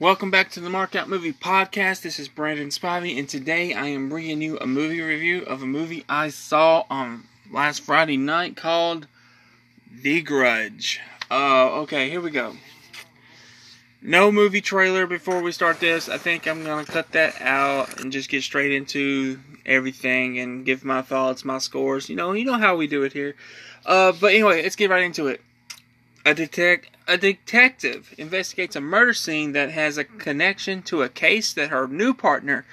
Welcome back to the Marked Out Movie Podcast. This is Brandon Spivey, and today I am bringing you a movie review of a movie I saw on last Friday night called The Grudge. Uh, okay, here we go. No movie trailer before we start this. I think I'm gonna cut that out and just get straight into everything and give my thoughts, my scores. You know, you know how we do it here. Uh, but anyway, let's get right into it. A, detect- a detective investigates a murder scene that has a connection to a case that her new partner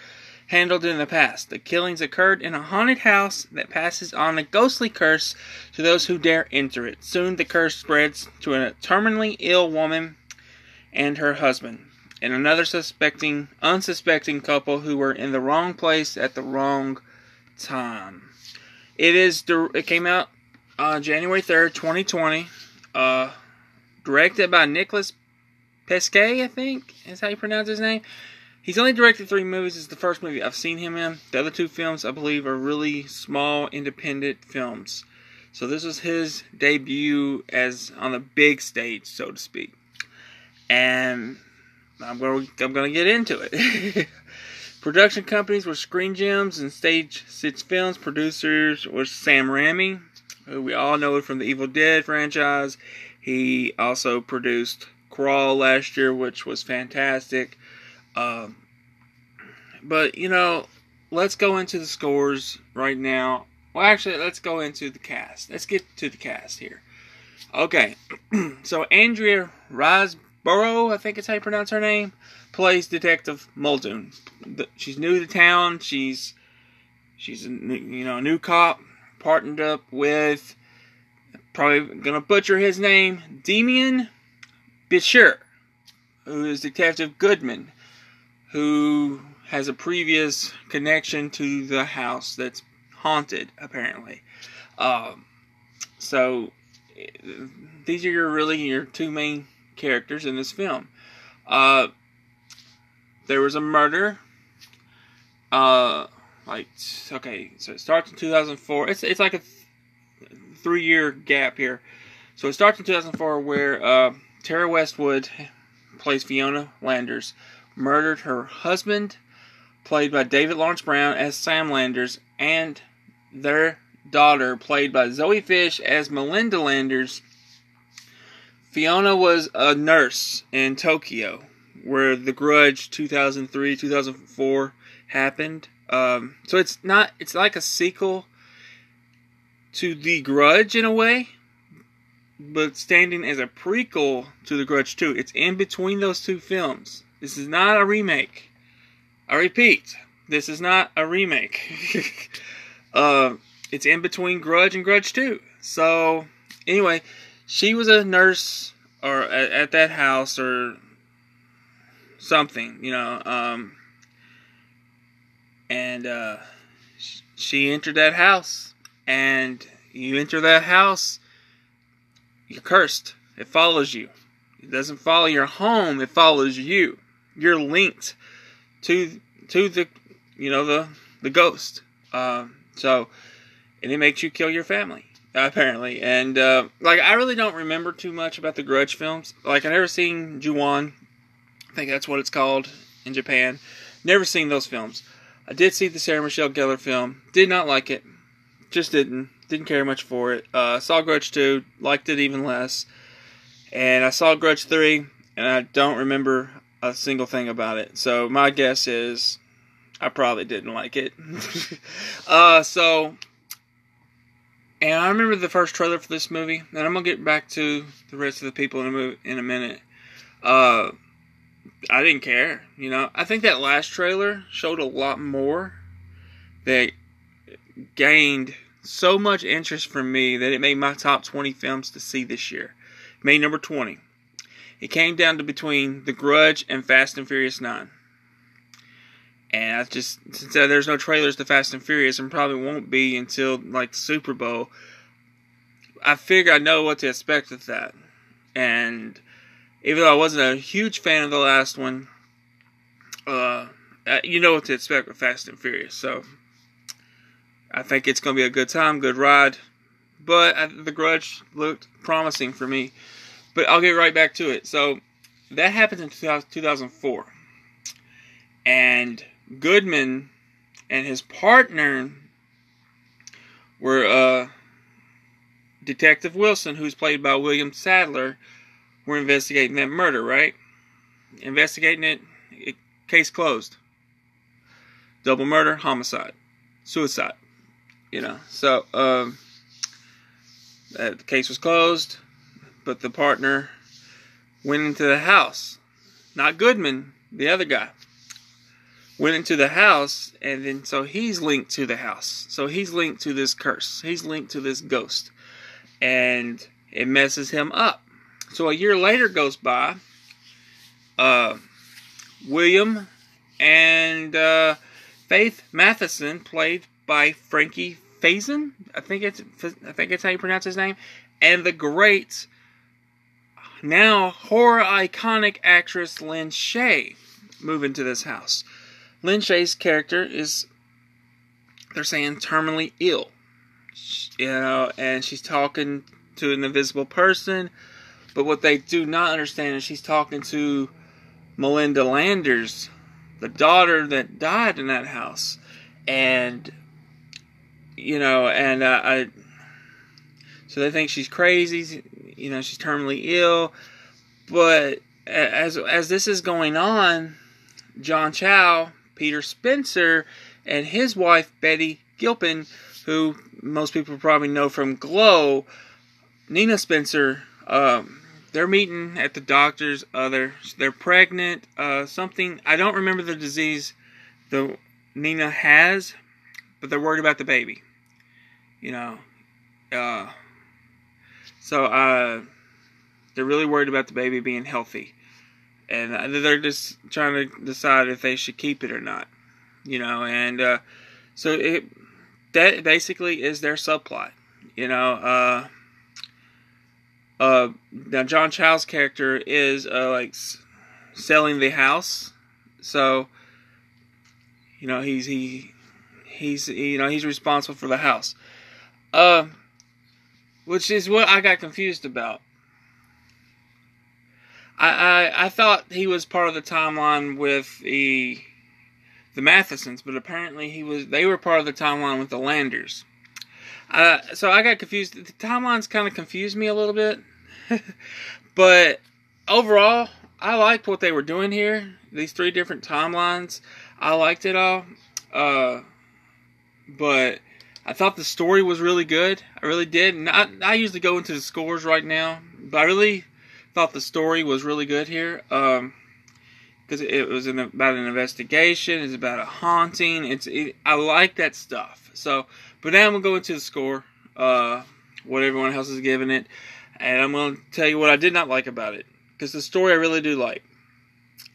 handled in the past. The killings occurred in a haunted house that passes on a ghostly curse to those who dare enter it. Soon the curse spreads to a terminally ill woman and her husband, and another suspecting unsuspecting couple who were in the wrong place at the wrong time. It is it came out uh, January 3rd, 2020. Uh, directed by Nicholas Pesce, I think is how you pronounce his name. He's only directed three movies. It's the first movie I've seen him in. The other two films, I believe, are really small, independent films. So this was his debut as on the big stage, so to speak. And I'm going to, I'm going to get into it. Production companies were Screen Gems and Stage Six Films. Producers was Sam Raimi, who we all know from the Evil Dead franchise he also produced Crawl last year, which was fantastic. Um, but, you know, let's go into the scores right now. Well, actually, let's go into the cast. Let's get to the cast here. Okay, so Andrea Riseborough, I think it's how you pronounce her name, plays Detective Muldoon. She's new to town. She's she's a you know a new cop partnered up with probably gonna butcher his name, Demian Bichir, who is Detective Goodman, who has a previous connection to the house that's haunted, apparently. Um, so these are your really your two main characters in this film. Uh, there was a murder. Uh, like okay, so it starts in 2004. It's it's like a three year gap here. So it starts in 2004 where uh, Tara Westwood plays Fiona Landers, murdered her husband, played by David Lawrence Brown as Sam Landers, and their daughter, played by Zoe Fish as Melinda Landers. Fiona was a nurse in Tokyo, where The Grudge 2003 2004 happened. Um, so it's not it's like a sequel to The Grudge in a way, but standing as a prequel to The Grudge 2. It's in between those two films. This is not a remake. I repeat, this is not a remake. uh, it's in between Grudge and Grudge 2. So, anyway, she was a nurse or at, at that house or something, you know. Um, and uh, she entered that house and you enter that house, you're cursed. It follows you. It doesn't follow your home, it follows you. You're linked to to the you know the the ghost. Uh, so and it makes you kill your family apparently. And uh, like I really don't remember too much about the Grudge films. Like I never seen Ju-On. I think that's what it's called in Japan. Never seen those films. I did see the Sarah Michelle Gellar film. Did not like it just didn't didn't care much for it. Uh, saw Grudge two, liked it even less, and I saw Grudge three, and I don't remember a single thing about it. So my guess is I probably didn't like it. uh, so, and I remember the first trailer for this movie, and I'm gonna get back to the rest of the people in a movie in a minute. Uh, I didn't care, you know. I think that last trailer showed a lot more that gained so much interest from me that it made my top 20 films to see this year. Made number 20. It came down to between The Grudge and Fast and Furious 9. And I just, since there's no trailers to Fast and Furious and probably won't be until like the Super Bowl, I figure I know what to expect with that. And even though I wasn't a huge fan of the last one, uh, you know what to expect with Fast and Furious. So I think it's going to be a good time, good ride. But the Grudge looked promising for me. But I'll get right back to it. So, that happened in 2004. And Goodman and his partner were uh, Detective Wilson, who's played by William Sadler, were investigating that murder, right? Investigating it, it case closed. Double murder, homicide, suicide. You know, so um, the case was closed, but the partner went into the house. Not Goodman, the other guy. Went into the house, and then so he's linked to the house. So he's linked to this curse. He's linked to this ghost. And it messes him up. So a year later goes by. Uh, William and uh, Faith Matheson, played by Frankie Faison, I think it's I think it's how you pronounce his name, and the great now horror iconic actress Lin Shaye move into this house. Lin Shaye's character is they're saying terminally ill. You know, and she's talking to an invisible person, but what they do not understand is she's talking to Melinda Landers, the daughter that died in that house. And you know, and uh, I so they think she's crazy, you know, she's terminally ill. But as as this is going on, John Cho, Peter Spencer, and his wife Betty Gilpin, who most people probably know from Glow, Nina Spencer, um, they're meeting at the doctor's. They're they're pregnant. Uh, something I don't remember the disease the Nina has, but they're worried about the baby. You know, uh, so uh, they're really worried about the baby being healthy, and they're just trying to decide if they should keep it or not. You know, and uh, so it that basically is their subplot. You know, uh, uh, now John Cho's character is uh, like selling the house, so you know he's he he's you know he's responsible for the house. Uh, which is what I got confused about. I, I I thought he was part of the timeline with the the Mathesons, but apparently he was. They were part of the timeline with the Landers. Uh, so I got confused. The timelines kind of confused me a little bit, but overall, I liked what they were doing here. These three different timelines, I liked it all. Uh, but I thought the story was really good. I really did. And I, I usually go into the scores right now, but I really thought the story was really good here. Um, because it was an, about an investigation. It's about a haunting. It's it, I like that stuff. So, but now I'm gonna go into the score, uh, what everyone else is giving it, and I'm gonna tell you what I did not like about it because the story I really do like,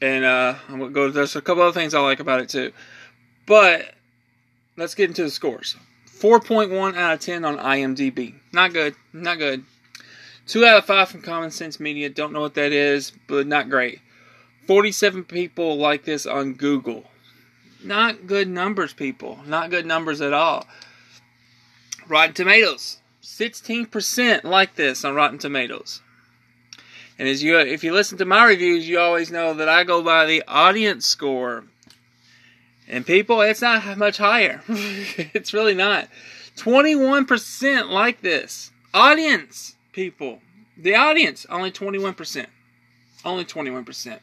and uh, I'm gonna go. There's a couple other things I like about it too, but let's get into the scores. 4.1 out of 10 on IMDb. Not good. Not good. 2 out of 5 from Common Sense Media. Don't know what that is, but not great. 47 people like this on Google. Not good numbers, people. Not good numbers at all. Rotten Tomatoes. 16% like this on Rotten Tomatoes. And as you if you listen to my reviews, you always know that I go by the audience score. And people, it's not much higher. it's really not. 21% like this. Audience, people. The audience, only 21%. Only 21%.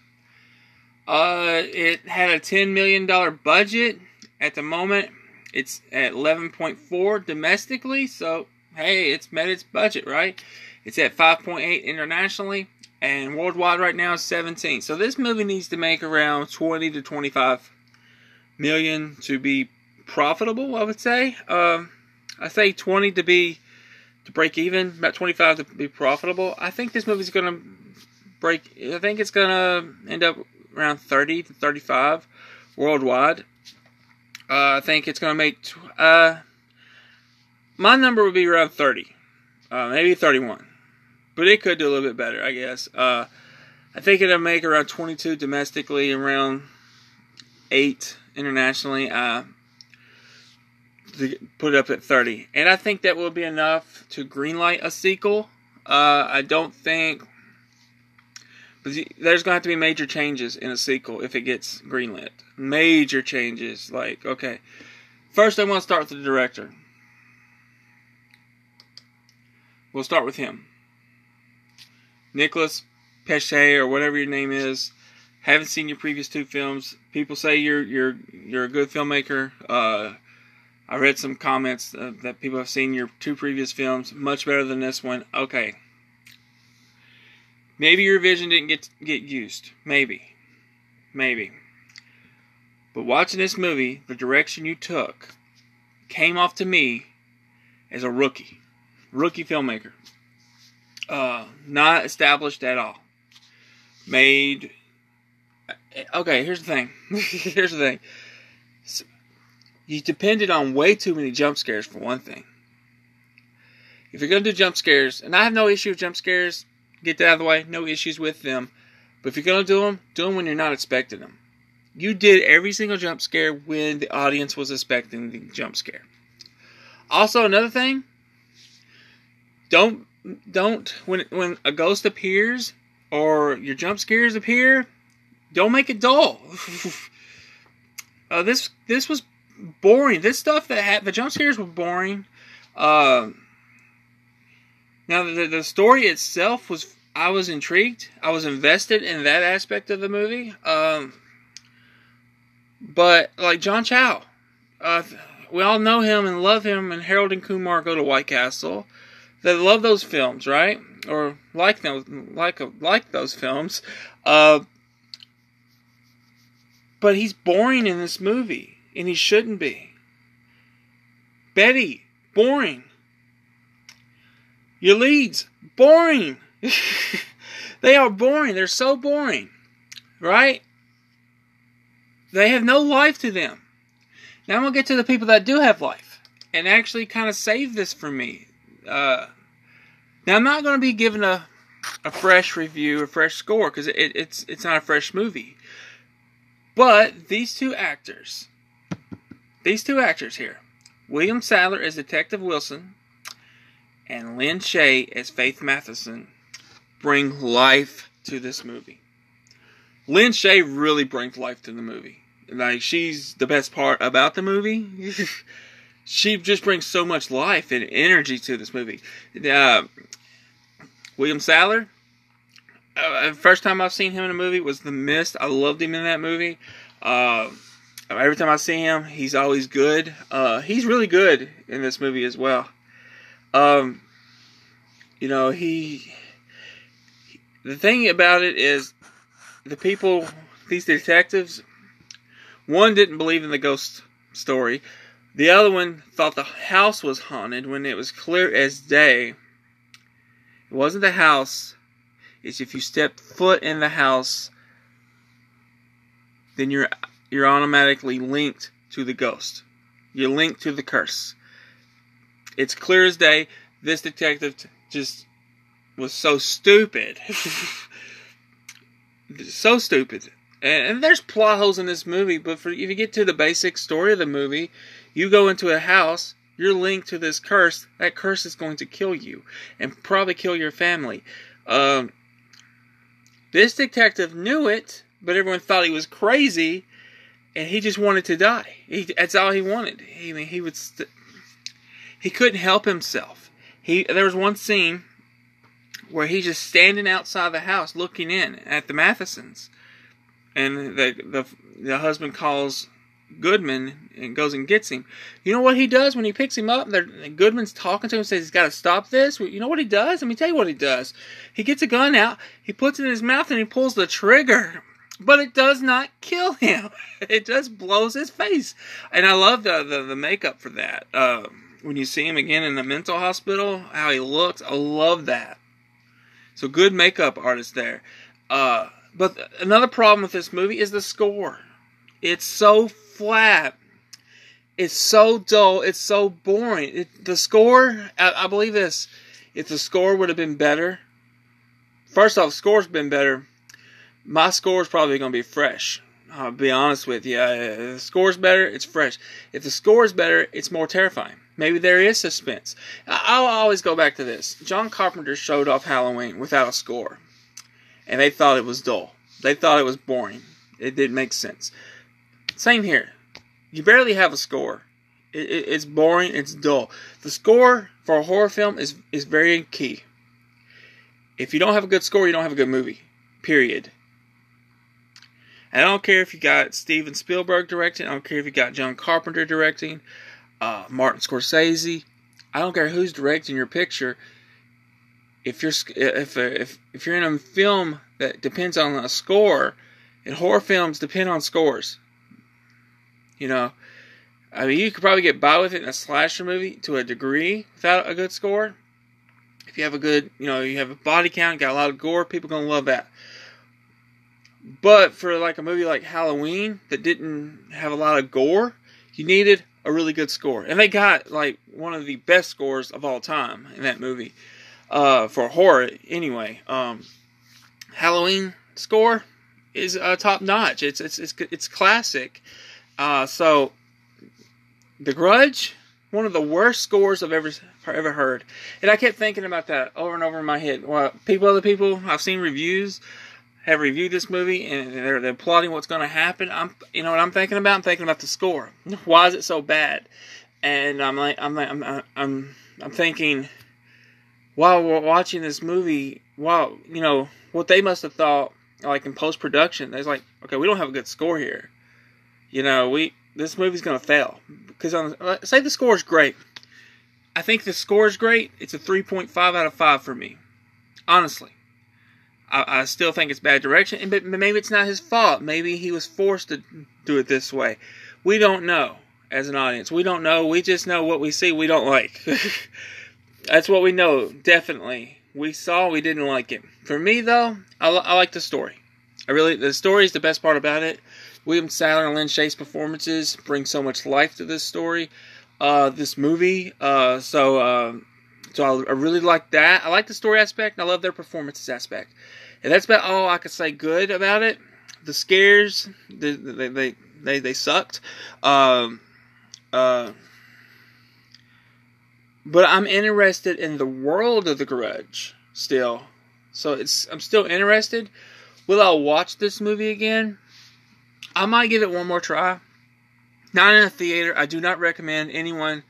Uh, it had a $10 million budget. At the moment, it's at 11.4 domestically. So, hey, it's met its budget, right? It's at 5.8 internationally. And worldwide right now is 17. So this movie needs to make around 20 to 25 million to be profitable. I would say. Um, I say 20 to be to break even, about 25 to be profitable. I think this movie's gonna break. I think it's gonna end up around 30 to 35 worldwide. Uh, I think it's gonna make. Uh, my number would be around 30, uh, maybe 31, but it could do a little bit better, I guess. Uh, I think it'll make around 22 domestically, around eight internationally. Uh, to put it up at 30. And I think that will be enough to greenlight a sequel. Uh, I don't think But there's going to have to be major changes in a sequel if it gets greenlit. Major changes. Like, okay. First, I want to start with the director. We'll start with him. Nicholas Pesce, or whatever your name is. Haven't seen your previous two films. People say you're you're you're a good filmmaker. Uh, I read some comments uh, that people have seen your two previous films much better than this one. Okay, Maybe your vision didn't get get used. Maybe. Maybe. But watching this movie, the direction you took came off to me as a rookie. Rookie filmmaker. Uh, not established at all. Made. Okay, here's the thing. here's the thing. So, you depended on way too many jump scares for one thing. If you're to do jump scares, and I have no issue with jump scares, Get that out of the way. No issues with them. But if you're to do them, do them when you're not expecting them. You did every single jump scare when the audience was expecting the jump scare. Also, another thing, don't don't when when a ghost appears or your jump scares appear, don't make it dull. uh, this this was boring. This stuff that had the jump scares were boring. Uh, now the the story itself was I was intrigued. I was invested in that aspect of the movie. Um, but like John Cho, uh, we all know him and love him, and Harold and Kumar go to White Castle. They love those films, right? Or like them, like like those films. Uh, but he's boring in this movie, and he shouldn't be. Betty, boring. Your leads, boring. they are boring. They're so boring. Right? They have no life to them. Now I'm to get to the people that do have life and actually kind of save this for me. Uh, now I'm not going to be giving a, a fresh review, a fresh score, because it, it's, it's not a fresh movie. But these two actors, these two actors here, William Sadler as Detective Wilson and Lin Shaye as Faith Matheson, bring life to this movie. Lin Shaye really brings life to the movie. Like she's the best part about the movie. she just brings so much life and energy to this movie. Uh, William Sadler. Uh, first time I've seen him in a movie was The Mist. I loved him in that movie. Uh, every time I see him, he's always good. Uh, he's really good in this movie as well. Um, you know, he the thing about it is the people, these detectives, one didn't believe in the ghost story. The other one thought the house was haunted when it was clear as day. It wasn't the house. It's if you step foot in the house, then you're you're automatically linked to the ghost. You're linked to the curse. It's clear as day. This detective just was so stupid. so stupid. And, and, there's plot holes in this movie, but for, if you get to the basic story of the movie, you go into a house, you're linked to this curse. That curse is going to kill you and probably kill your family. Um, this detective knew it, but everyone thought he was crazy, and he just wanted to die. He, that's all he wanted. He, I mean, he would. St- he couldn't help himself. He there was one scene where he's just standing outside the house looking in at the Mathesons. And the, the, the husband calls Goodman and goes and gets him. You know what he does when he picks him up? Goodman's talking to him, says he's got to stop this. You know what he does? Let me tell you what he does. He gets a gun out, he puts it in his mouth, and he pulls the trigger. But it does not kill him. It just blows his face. And I love the the, the makeup for that. Uh, when you see him again in the mental hospital, how he looks, I love that. So good makeup artist there. Uh, but another problem with this movie is the score. It's so flat. It's so dull. It's so boring. It, the score, I, I, believe this. If the score would have been better, first off, score's been better. My score is probably going to be fresh. I'll be honest with you. If uh, the score's better, it's fresh. If the score is better, it's more terrifying. Maybe there is suspense. I'll always go back to this. John Carpenter showed off Halloween without a score. and they thought it was dull. They thought it was boring. It didn't make sense. Same here. You barely have a score. It, it, it's boring. It's dull. The score for a horror film is is very key. If you don't have a good score, you don't have a good movie. Period. And I don't care if you got Steven Spielberg directing. I don't care if you got John Carpenter directing, uh, Martin Scorsese. I don't care who's directing your picture. If you're if if if you're in a film that depends on a score, and horror films depend on scores. You know, I mean, you could probably get by with it in a slasher movie to a degree without a good score. If you have a good, you know, you have a body count, got a lot of gore, people gonna love that. But for like a movie like Halloween that didn't have a lot of gore, you needed a really good score, and they got like one of the best scores of all time in that movie uh, for horror. Anyway, um, Halloween score is uh, top notch. It's it's it's it's classic. Uh, so, The Grudge, one of the worst scores I've ever ever heard, and I kept thinking about that over and over in my head. Well, people, other people, I've seen reviews have reviewed this movie and they're, they're plotting what's going to happen. I'm, you know what I'm thinking about? I'm thinking about the score. Why is it so bad? And I'm like, I'm, like, I'm, I'm, I'm thinking while we're watching this movie, while you know what they must have thought, like in post production. They're like, okay, we don't have a good score here. You know, we this movie's to fail because on uh, say the score is great. I think the score is great. It's a 3.5 out of 5 for me. Honestly. I, I still think it's bad direction, but maybe it's not his fault. Maybe he was forced to do it this way. We don't know as an audience. We don't know. We just know what we see we don't like. That's what we know, definitely. We saw we didn't like it. For me, though, I, I like the story. I really, the story is the best part about it. William Sadler and Lin Shaye's performances bring so much life to this story, uh, this movie. Uh, so, uh, so I, I, really like that. I like the story aspect. I love their performances aspect. And that's about all I could say good about it. The scares, they they they they, they sucked. Um, uh, but I'm interested in the world of the Grudge still. So it's I'm still interested. Will I watch this movie again? I might give it one more try. Not in a theater. I do not recommend anyone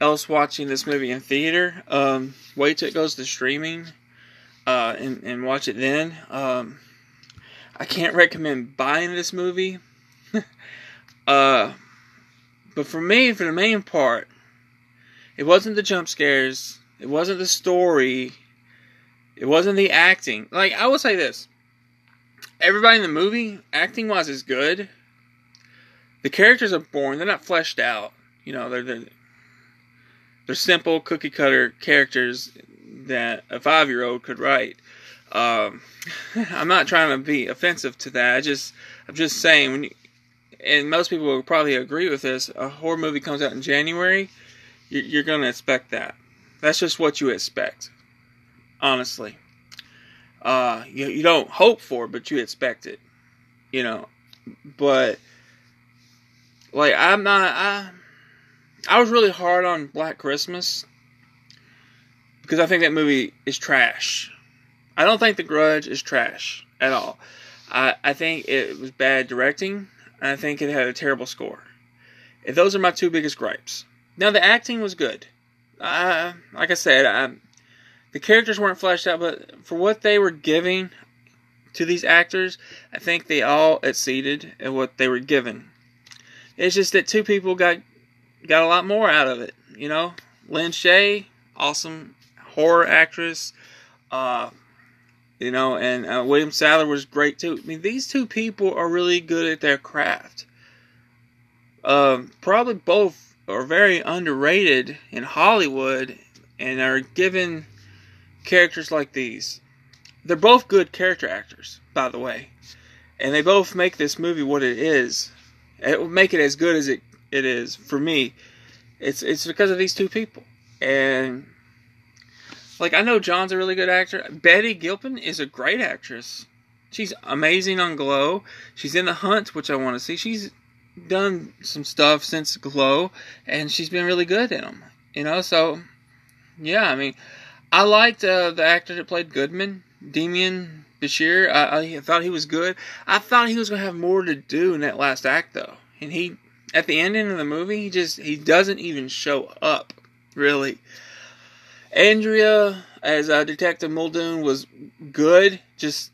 else watching this movie in theater. Um, wait till it goes to streaming uh, and, and watch it then. Um, I can't recommend buying this movie. uh, but for me, for the main part, it wasn't the jump scares, it wasn't the story, it wasn't the acting. Like, I will say this everybody in the movie, acting wise, is good. The characters are boring, they're not fleshed out. You know, they're, they're, they're simple, cookie cutter characters that a five year old could write. Um, I'm not trying to be offensive to that. I just I'm just saying you, and most people will probably agree with this. A horror movie comes out in January, you're going to expect that. That's just what you expect, honestly. Uh, you you don't hope for, but you expect it. You know, but like I'm not I I was really hard on Black Christmas because I think that movie is trash. I don't think The Grudge is trash at all. I, I think it was bad directing, and I think it had a terrible score. And those are my two biggest gripes. Now, the acting was good. Uh, like I said, I, the characters weren't fleshed out, but for what they were giving to these actors, I think they all exceeded at what they were given. It's just that two people got got a lot more out of it. You know, Lin Shaye, awesome horror actress. Uh, you know, and uh, William Sadler was great too. I mean, these two people are really good at their craft. Um, probably both are very underrated in Hollywood and are given characters like these. They're both good character actors, by the way, and they both make this movie what it is. It will make it as good as it, it is for me. It's it's because of these two people, and like I know John's a really good actor. Betty Gilpin is a great actress. She's amazing on Glow. She's in The Hunt, which I want to see. She's done some stuff since Glow, and she's been really good in them. You know, so yeah, I mean, I liked uh, the actor that played Goodman, Demian Bashir. I, I thought he was good. I thought he was going to have more to do in that last act, though. And he, at the ending of the movie, he just he doesn't even show up. Really. Andrea as uh, Detective Muldoon was good, just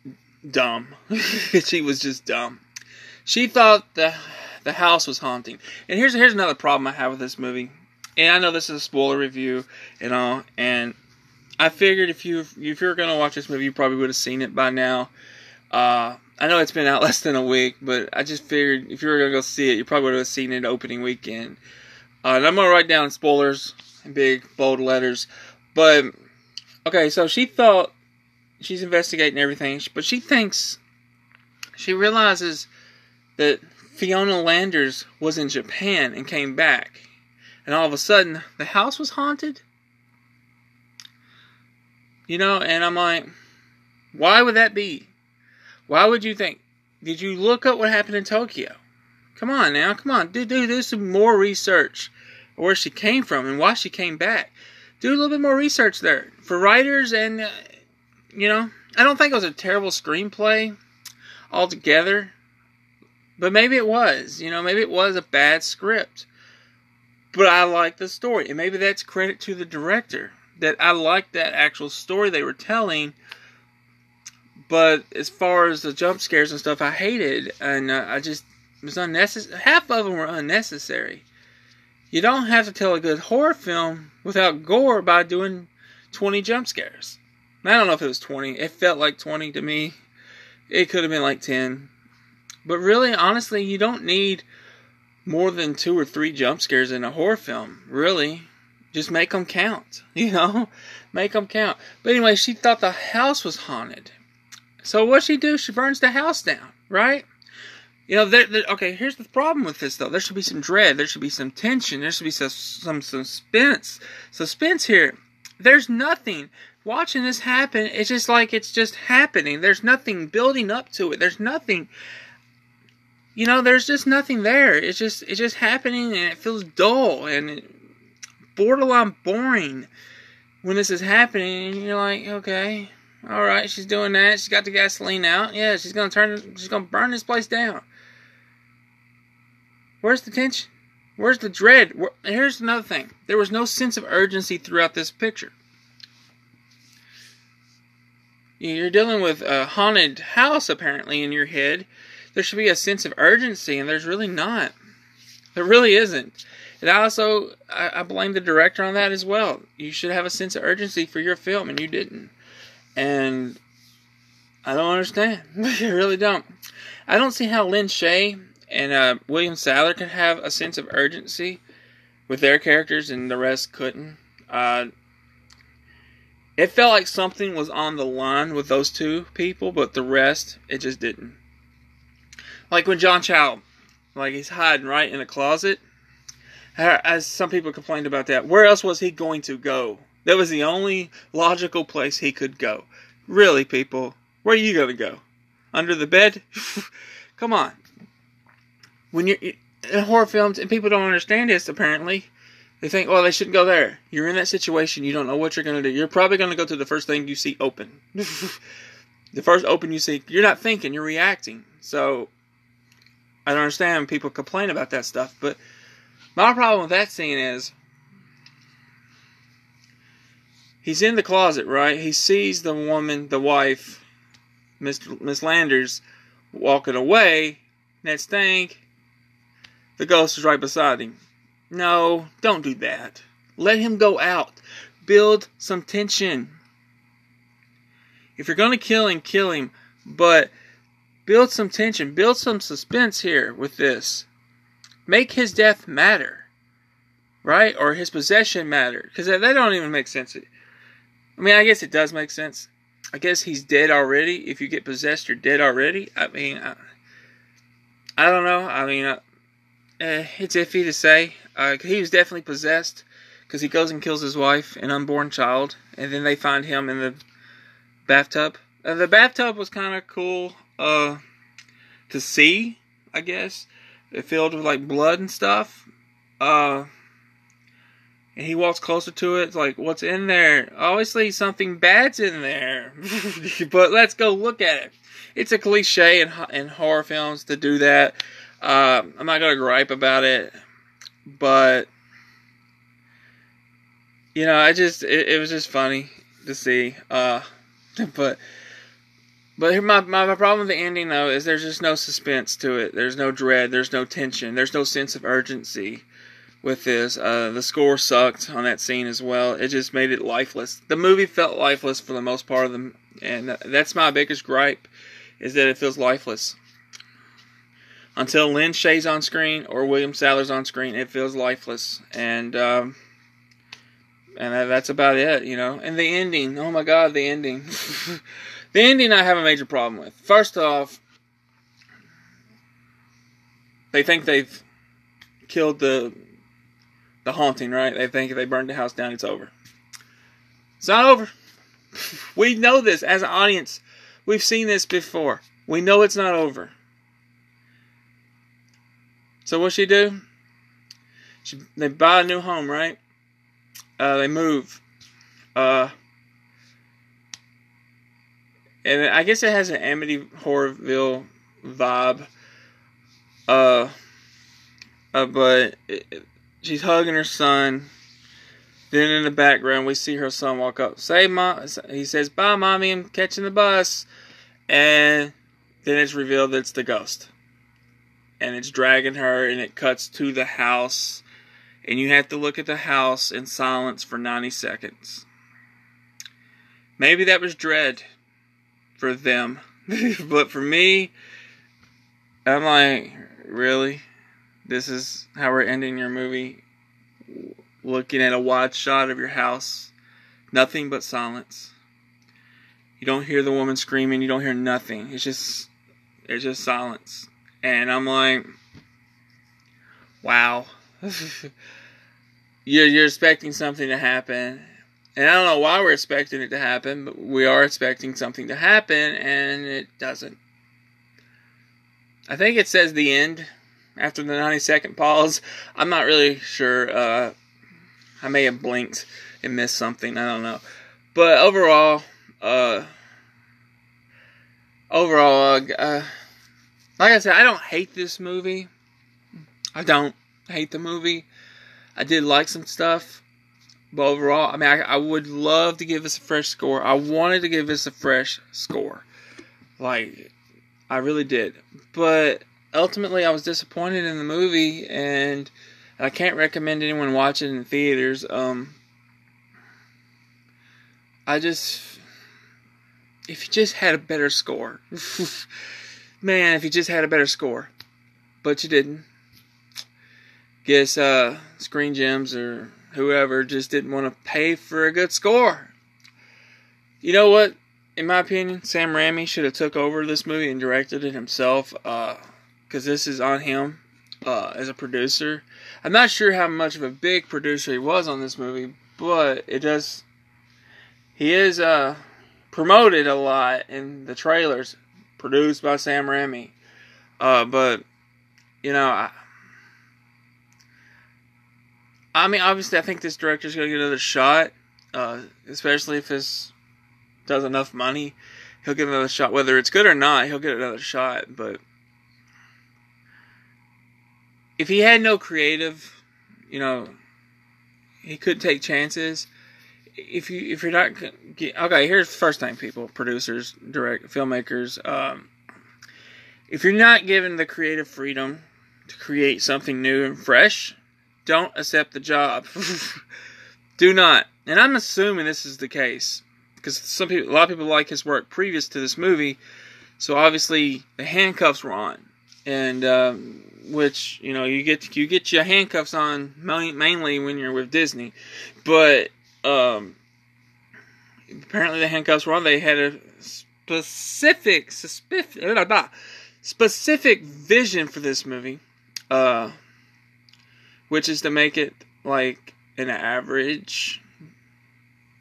dumb. she was just dumb. She thought the the house was haunting. And here's here's another problem I have with this movie. And I know this is a spoiler review and all, and I figured if you if you're gonna watch this movie, you probably would have seen it by now. Uh, I know it's been out less than a week, but I just figured if you were gonna go see it, you probably would have seen it opening weekend. Uh, and I'm gonna write down spoilers in big bold letters. But okay, so she thought she's investigating everything, but she thinks she realizes that Fiona Landers was in Japan and came back, and all of a sudden the house was haunted. You know, and I'm like, why would that be? Why would you think? Did you look up what happened in Tokyo? Come on now, come on, do do do some more research, where she came from and why she came back. Do a little bit more research there for writers, and uh, you know, I don't think it was a terrible screenplay altogether. But maybe it was, you know, maybe it was a bad script. But I like the story. And maybe that's credit to the director. That I liked that actual story they were telling. But as far as the jump scares and stuff, I hated. And uh, I just, was unnecessary. Half of them were unnecessary. You don't have to tell a good horror film without gore by doing 20 jump scares. I don't know if it was 20. It felt like 20 to me. It could have been like 10. But really, honestly, you don't need more than two or three jump scares in a horror film. Really, just make them count. You know, make them count. But anyway, she thought the house was haunted. So what she do? She burns the house down, right? You know, okay. Here's the problem with this, though. There should be some dread. There should be some tension. There should be some, some suspense. Suspense here. There's nothing. Watching this happen, it's just like it's just happening. There's nothing building up to it. There's nothing you know, there's just nothing there. It's just it's just happening, and it feels dull and borderline boring when this is happening. You're like, okay, all right, she's doing that. She's got the gasoline out. Yeah, she's gonna turn. She's gonna burn this place down. Where's the tension? Where's the dread? Here's another thing. There was no sense of urgency throughout this picture. You're dealing with a haunted house apparently in your head there should be a sense of urgency, and there's really not. There really isn't. And I also I, I blame the director on that as well. You should have a sense of urgency for your film, and you didn't. And I don't understand. I really don't. I don't see how Lin Shaye and uh, William Sadler could have a sense of urgency with their characters, and the rest couldn't. Uh, it felt like something was on the line with those two people, but the rest, it just didn't. Like when John Cho, like he's hiding right in a closet. Uh, as some people complained about that. Where else was he going to go? That was the only logical place he could go. Really, people, where are you going to go? Under the bed? Come on. When you're in horror films, and people don't understand this apparently, they think, well, they shouldn't go there. You're in that situation, you don't know what you're going to do. You're probably going to go to the first thing you see open. the first open you see, you're not thinking, you're reacting. So I don't understand people complain about that stuff, but my problem with that scene is he's in the closet, right? He sees the woman, the wife, Miss Miss Landers, walking away. Next thing, the ghost is right beside him. No, don't do that. Let him go out. Build some tension. If you're gonna kill him, kill him. But Build some tension, build some suspense here with this. Make his death matter, right? Or his possession matter, because that, that don't even make sense. I mean, I guess it does make sense. I guess he's dead already. If you get possessed, you're dead already. I mean, I, I don't know. I mean, uh, eh, it's iffy to say. Uh, he was definitely possessed because he goes and kills his wife, and unborn child, and then they find him in the bathtub. Uh, the bathtub was kind of cool uh, to see, I guess. It filled with like blood and stuff. Uh, and he walks closer to it. It's like, what's in there? Obviously, something bad's in there. but let's go look at it. It's a cliche in, in horror films to do that. Uh, I'm not gonna gripe about it, but you know, I just it, it was just funny to see. Uh, but but my, my my problem with the ending though is there's just no suspense to it. There's no dread. There's no tension. There's no sense of urgency with this. Uh, the score sucked on that scene as well. It just made it lifeless. The movie felt lifeless for the most part of them, and that's my biggest gripe is that it feels lifeless. Until Lin Shaye's on screen or William Sadler's on screen, it feels lifeless, and um, and that's about it, you know. And the ending, oh my god, the ending. the ending I have a major problem with. First off, they think they've killed the the haunting, right? They think if they burn the house down, it's over. It's not over. we know this as an audience. We've seen this before. We know it's not over. So what she do? She, they buy a new home, right? Uh, they move. Uh, and I guess it has an Amity Horrorville vibe. Uh, uh but it, she's hugging her son. Then in the background, we see her son walk up. Say, mom. He says, "Bye, mommy. I'm catching the bus." And then it's revealed that it's the ghost, and it's dragging her, and it cuts to the house, and you have to look at the house in silence for 90 seconds. Maybe that was dread for them, but for me, I'm like, really? This is how we're ending your movie. Looking at a wide shot of your house. Nothing but silence. You don't hear the woman screaming. You don't hear nothing. It's just, it's just silence. And I'm like, wow. you're, you're expecting something to happen. And I don't know why we're expecting it to happen, but we are expecting something to happen, and it doesn't. I think it says the end after the 90 second pause. I'm not really sure. Uh, I may have blinked and missed something. I don't know. But overall, uh, overall, uh, uh, like I said, I don't hate this movie. I don't hate the movie. I did like some stuff. But overall, I mean, I, I would love to give this a fresh score. I wanted to give this a fresh score. Like, I really did. But ultimately I was disappointed in the movie, and I can't recommend anyone watch it in theaters. Um, I just, if you just had a better score, man, if you just had a better score, but you didn't. Guess uh, Screen Gems or whoever just didn't want to pay for a good score. You know what? In my opinion, Sam Raimi should have took over this movie and directed it himself. Uh, because this is on him uh, as a producer. I'm not sure how much of a big producer he was on this movie, but it does. He is uh, promoted a lot in the trailers, produced by Sam Raimi. Uh, but you know, I, I mean, obviously, I think this director's gonna get another shot, uh, especially if this does enough money. He'll get another shot, whether it's good or not. He'll get another shot, but if he had no creative, you know, he could take chances. If you if you're not okay, here's first thing, people, producers, direct filmmakers. Um, if you're not given the creative freedom to create something new and fresh, don't accept the job. Do not. And I'm assuming this is the case because some people, a lot of people like his work previous to this movie. So obviously the handcuffs were on, and um, which you know you get you get your handcuffs on mainly when you're with Disney, but um, apparently the handcuffs were on. They had a specific specific specific vision for this movie, uh, which is to make it like an average,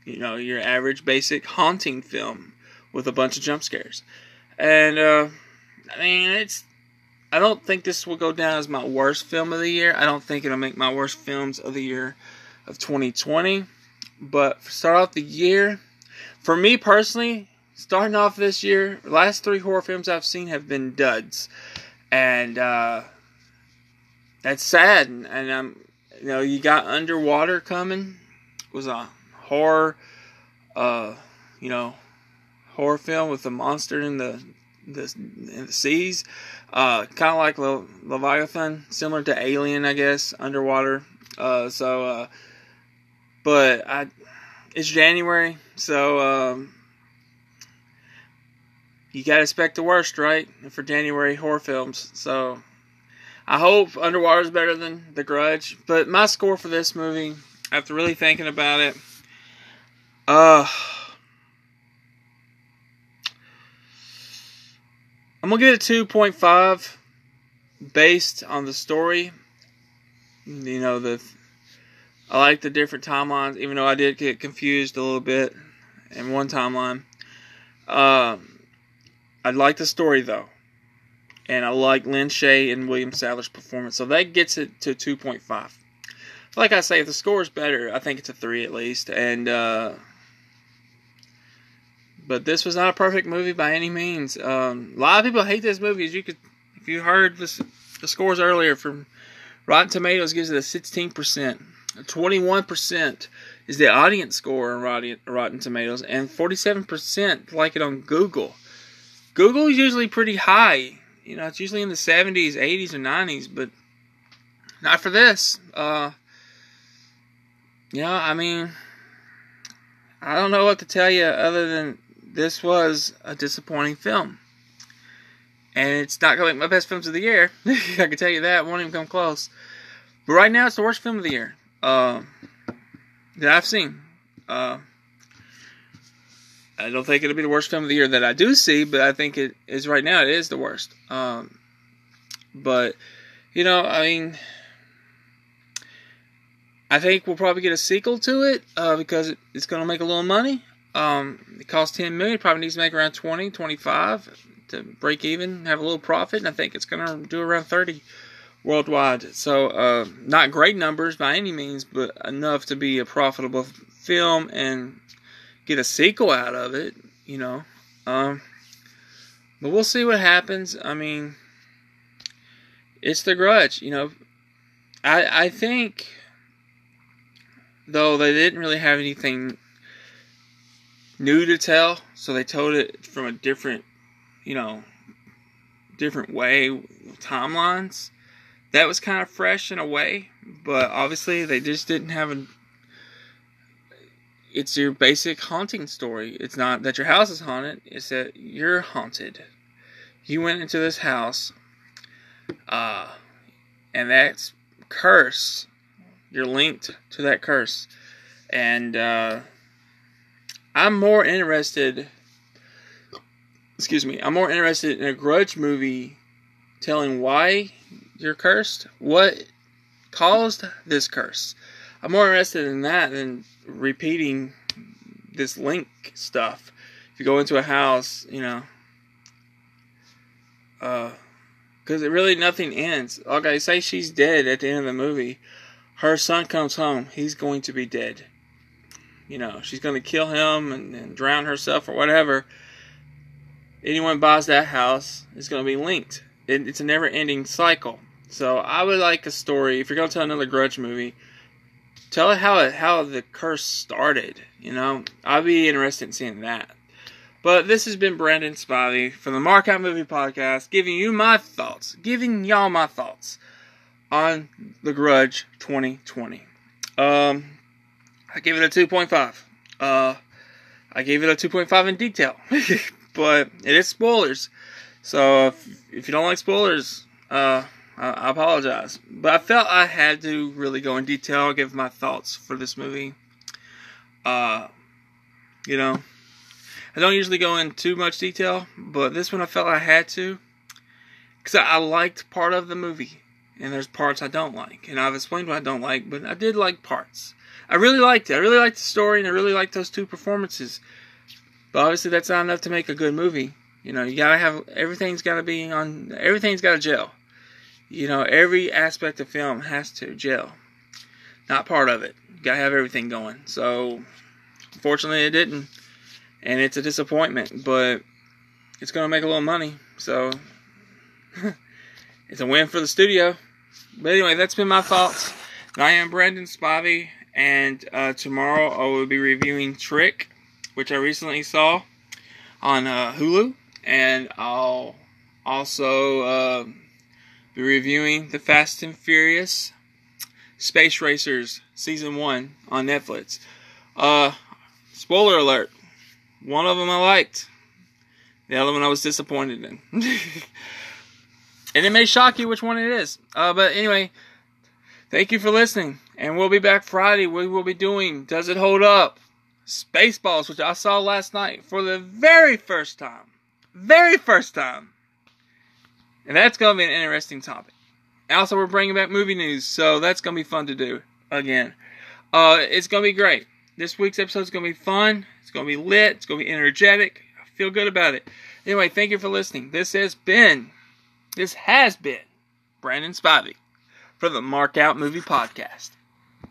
you know, your average basic haunting film with a bunch of jump scares, and uh, I mean it's I don't think this will go down as my worst film of the year. I don't think it'll make my worst films of the year of 2020. But start off the year, for me personally, starting off this year, last three horror films I've seen have been duds, and uh, that's sad. And, um, you know, you got Underwater coming, it was a horror, uh, you know, horror film with a monster in the the, in the seas, uh, kind of like Le- Leviathan, similar to Alien, I guess, underwater. Uh, so, uh, but I, it's January, so um, you gotta expect the worst, right? For January horror films. So, I hope Underwater is better than The Grudge. But my score for this movie, after really thinking about it, uh I'm gonna give it a 2.5 based on the story. You know, the I like the different timelines, even though I did get confused a little bit in one timeline. Uh, I like the story though, and I like Lin Shaye and William Sadler's performance, so that gets it to 2.5. Like I say, if the score is better, I think it's a three at least, and. Uh, but this was not a perfect movie by any means. Um, a lot of people hate this movie. As you could, if you heard this, the scores earlier from Rotten Tomatoes, gives it a 16%. 21% is the audience score on Rotten Tomatoes, and 47% like it on Google. Google is usually pretty high. You know, it's usually in the 70s, 80s, or 90s, but not for this. Uh, you know, I mean, I don't know what to tell you other than this was a disappointing film. And it's not going to be my best films of the year. I can tell you that. Won't even come close. But right now, it's the worst film of the year uh, that I've seen. Uh, I don't think it'll be the worst film of the year that I do see, but I think it is right now. It is the worst. Um, but you know, I mean, I think we'll probably get a sequel to it uh, because it's going to make a little money. Um, it costs 10 million. Probably needs to make around 20, 25 to break even, have a little profit. And I think it's going to do around 30 worldwide. So, uh, not great numbers by any means, but enough to be a profitable film and get a sequel out of it, you know. Um, but we'll see what happens. I mean, it's the grudge, you know. I I think though they didn't really have anything new to tell, so they told it from a different, you know, different way, timelines. That was kind of fresh in a way, but obviously they just didn't have a. It's your basic haunting story. It's not that your house is haunted, it's that you're haunted. You went into this house, uh, and that's curse. You're linked to that curse. And, uh, I'm more interested. Excuse me. I'm more interested in a grudge movie telling why you're cursed, what caused this curse. I'm more interested in that than repeating this link stuff. If you go into a house, you know, uh, because it really nothing ends. Like I say, she's dead at the end of the movie. Her son comes home. He's going to be dead you know, she's going to kill him and, and drown herself or whatever. Anyone buys that house is going to be linked. It, it's a never ending cycle. So I would like a story. If you're going to tell another Grudge movie, tell it how it, how the curse started. You know, I'd be interested in seeing that. But this has been Brandon Spivey from the Markout Movie Podcast, giving you my thoughts, giving y'all my thoughts on The Grudge 2020. Um, I gave it a 2.5. Uh, I gave it a 2.5 in detail, but it is spoilers. So if, if you don't like spoilers, uh, I, apologize. But I felt I had to really go in detail, give my thoughts for this movie. Uh, you know, I don't usually go in too much detail, but this one I felt I had to. Because I, I liked part of the movie, and there's parts I don't like. And I've explained what I don't like, but I did like parts. I really liked it. I really liked the story, and I really liked those two performances. But obviously, that's not enough to make a good movie. You know, you gotta have everything's gotta be on. Everything's gotta gel. You know, every aspect of film has to gel. Not part of it. gotta have everything going. So, fortunately, it didn't, and it's a disappointment. But it's gonna make a little money, so it's a win for the studio. But anyway, that's been my thoughts. I am Brandon Spivey, and uh, tomorrow I will be reviewing Trick, which I recently saw on uh, Hulu, and I'll also uh, be reviewing the Fast and Furious Spy Racers Season 1 on Netflix. Uh, spoiler alert. One of them I liked. The other one I was disappointed in. and it may shock you which one it is. Uh, but anyway, thank you for listening. And we'll be back Friday. We will be doing Does It Hold Up? Spaceballs, which I saw last night for the very first time. Very first time. And that's going to be an interesting topic. Also, we're bringing back movie news, so that's going to be fun to do again. Uh, it's going to be great. This week's episode is going to be fun. It's going to be lit. It's going to be energetic. I feel good about it. Anyway, thank you for listening. This has been, this has been Brandon Spivey for the Mark Out Movie Podcast.